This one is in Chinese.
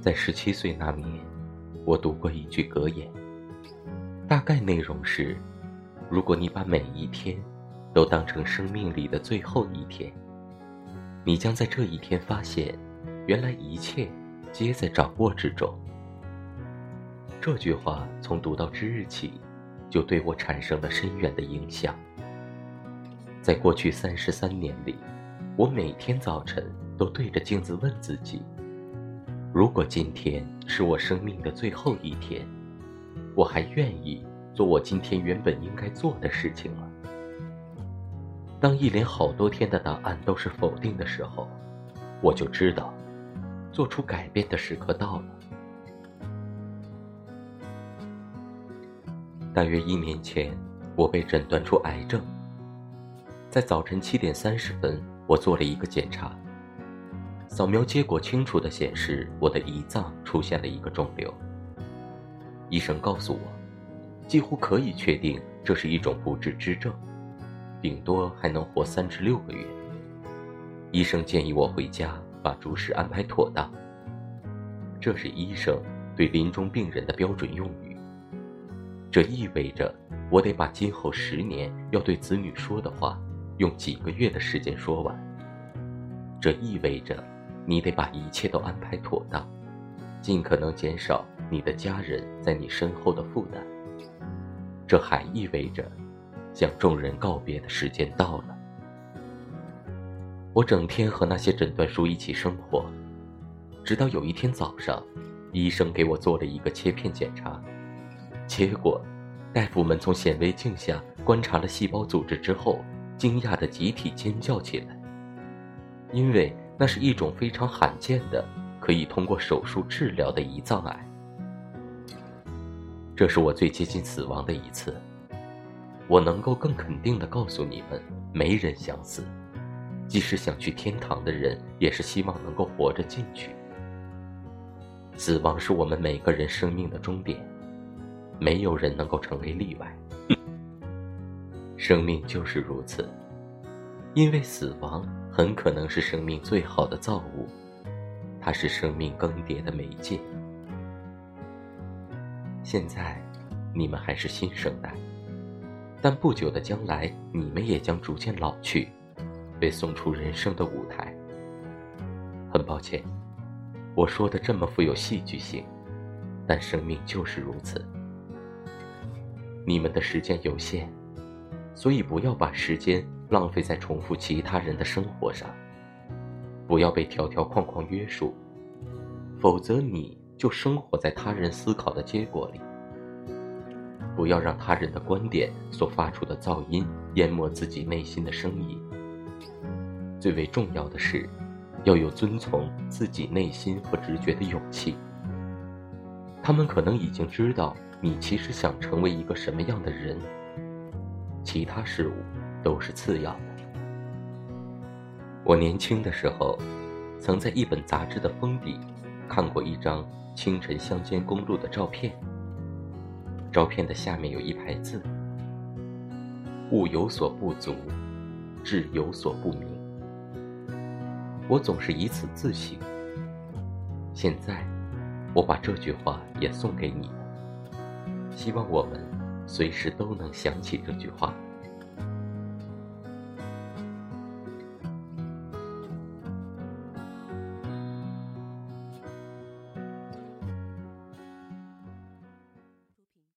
在十七岁那年，我读过一句格言，大概内容是：如果你把每一天都当成生命里的最后一天，你将在这一天发现，原来一切皆在掌握之中。这句话从读到之日起，就对我产生了深远的影响。在过去三十三年里，我每天早晨都对着镜子问自己：如果今天是我生命的最后一天，我还愿意做我今天原本应该做的事情吗？当一连好多天的答案都是否定的时候，我就知道，做出改变的时刻到了。大约一年前，我被诊断出癌症。在早晨七点三十分，我做了一个检查，扫描结果清楚的显示我的胰脏出现了一个肿瘤。医生告诉我，几乎可以确定这是一种不治之症，顶多还能活三至六个月。医生建议我回家把诸事安排妥当。这是医生对临终病人的标准用语。这意味着，我得把今后十年要对子女说的话，用几个月的时间说完。这意味着，你得把一切都安排妥当，尽可能减少你的家人在你身后的负担。这还意味着，向众人告别的时间到了。我整天和那些诊断书一起生活，直到有一天早上，医生给我做了一个切片检查。结果，大夫们从显微镜下观察了细胞组织之后，惊讶的集体尖叫起来，因为那是一种非常罕见的、可以通过手术治疗的胰脏癌。这是我最接近死亡的一次。我能够更肯定的告诉你们，没人想死，即使想去天堂的人，也是希望能够活着进去。死亡是我们每个人生命的终点。没有人能够成为例外。生命就是如此，因为死亡很可能是生命最好的造物，它是生命更迭的媒介。现在，你们还是新生代，但不久的将来，你们也将逐渐老去，被送出人生的舞台。很抱歉，我说的这么富有戏剧性，但生命就是如此。你们的时间有限，所以不要把时间浪费在重复其他人的生活上。不要被条条框框约束，否则你就生活在他人思考的结果里。不要让他人的观点所发出的噪音淹没自己内心的声音。最为重要的是，要有遵从自己内心和直觉的勇气。他们可能已经知道。你其实想成为一个什么样的人？其他事物都是次要的。我年轻的时候，曾在一本杂志的封底看过一张清晨乡间公路的照片。照片的下面有一排字：“物有所不足，志有所不明。”我总是以此自省。现在，我把这句话也送给你。希望我们随时都能想起这句话。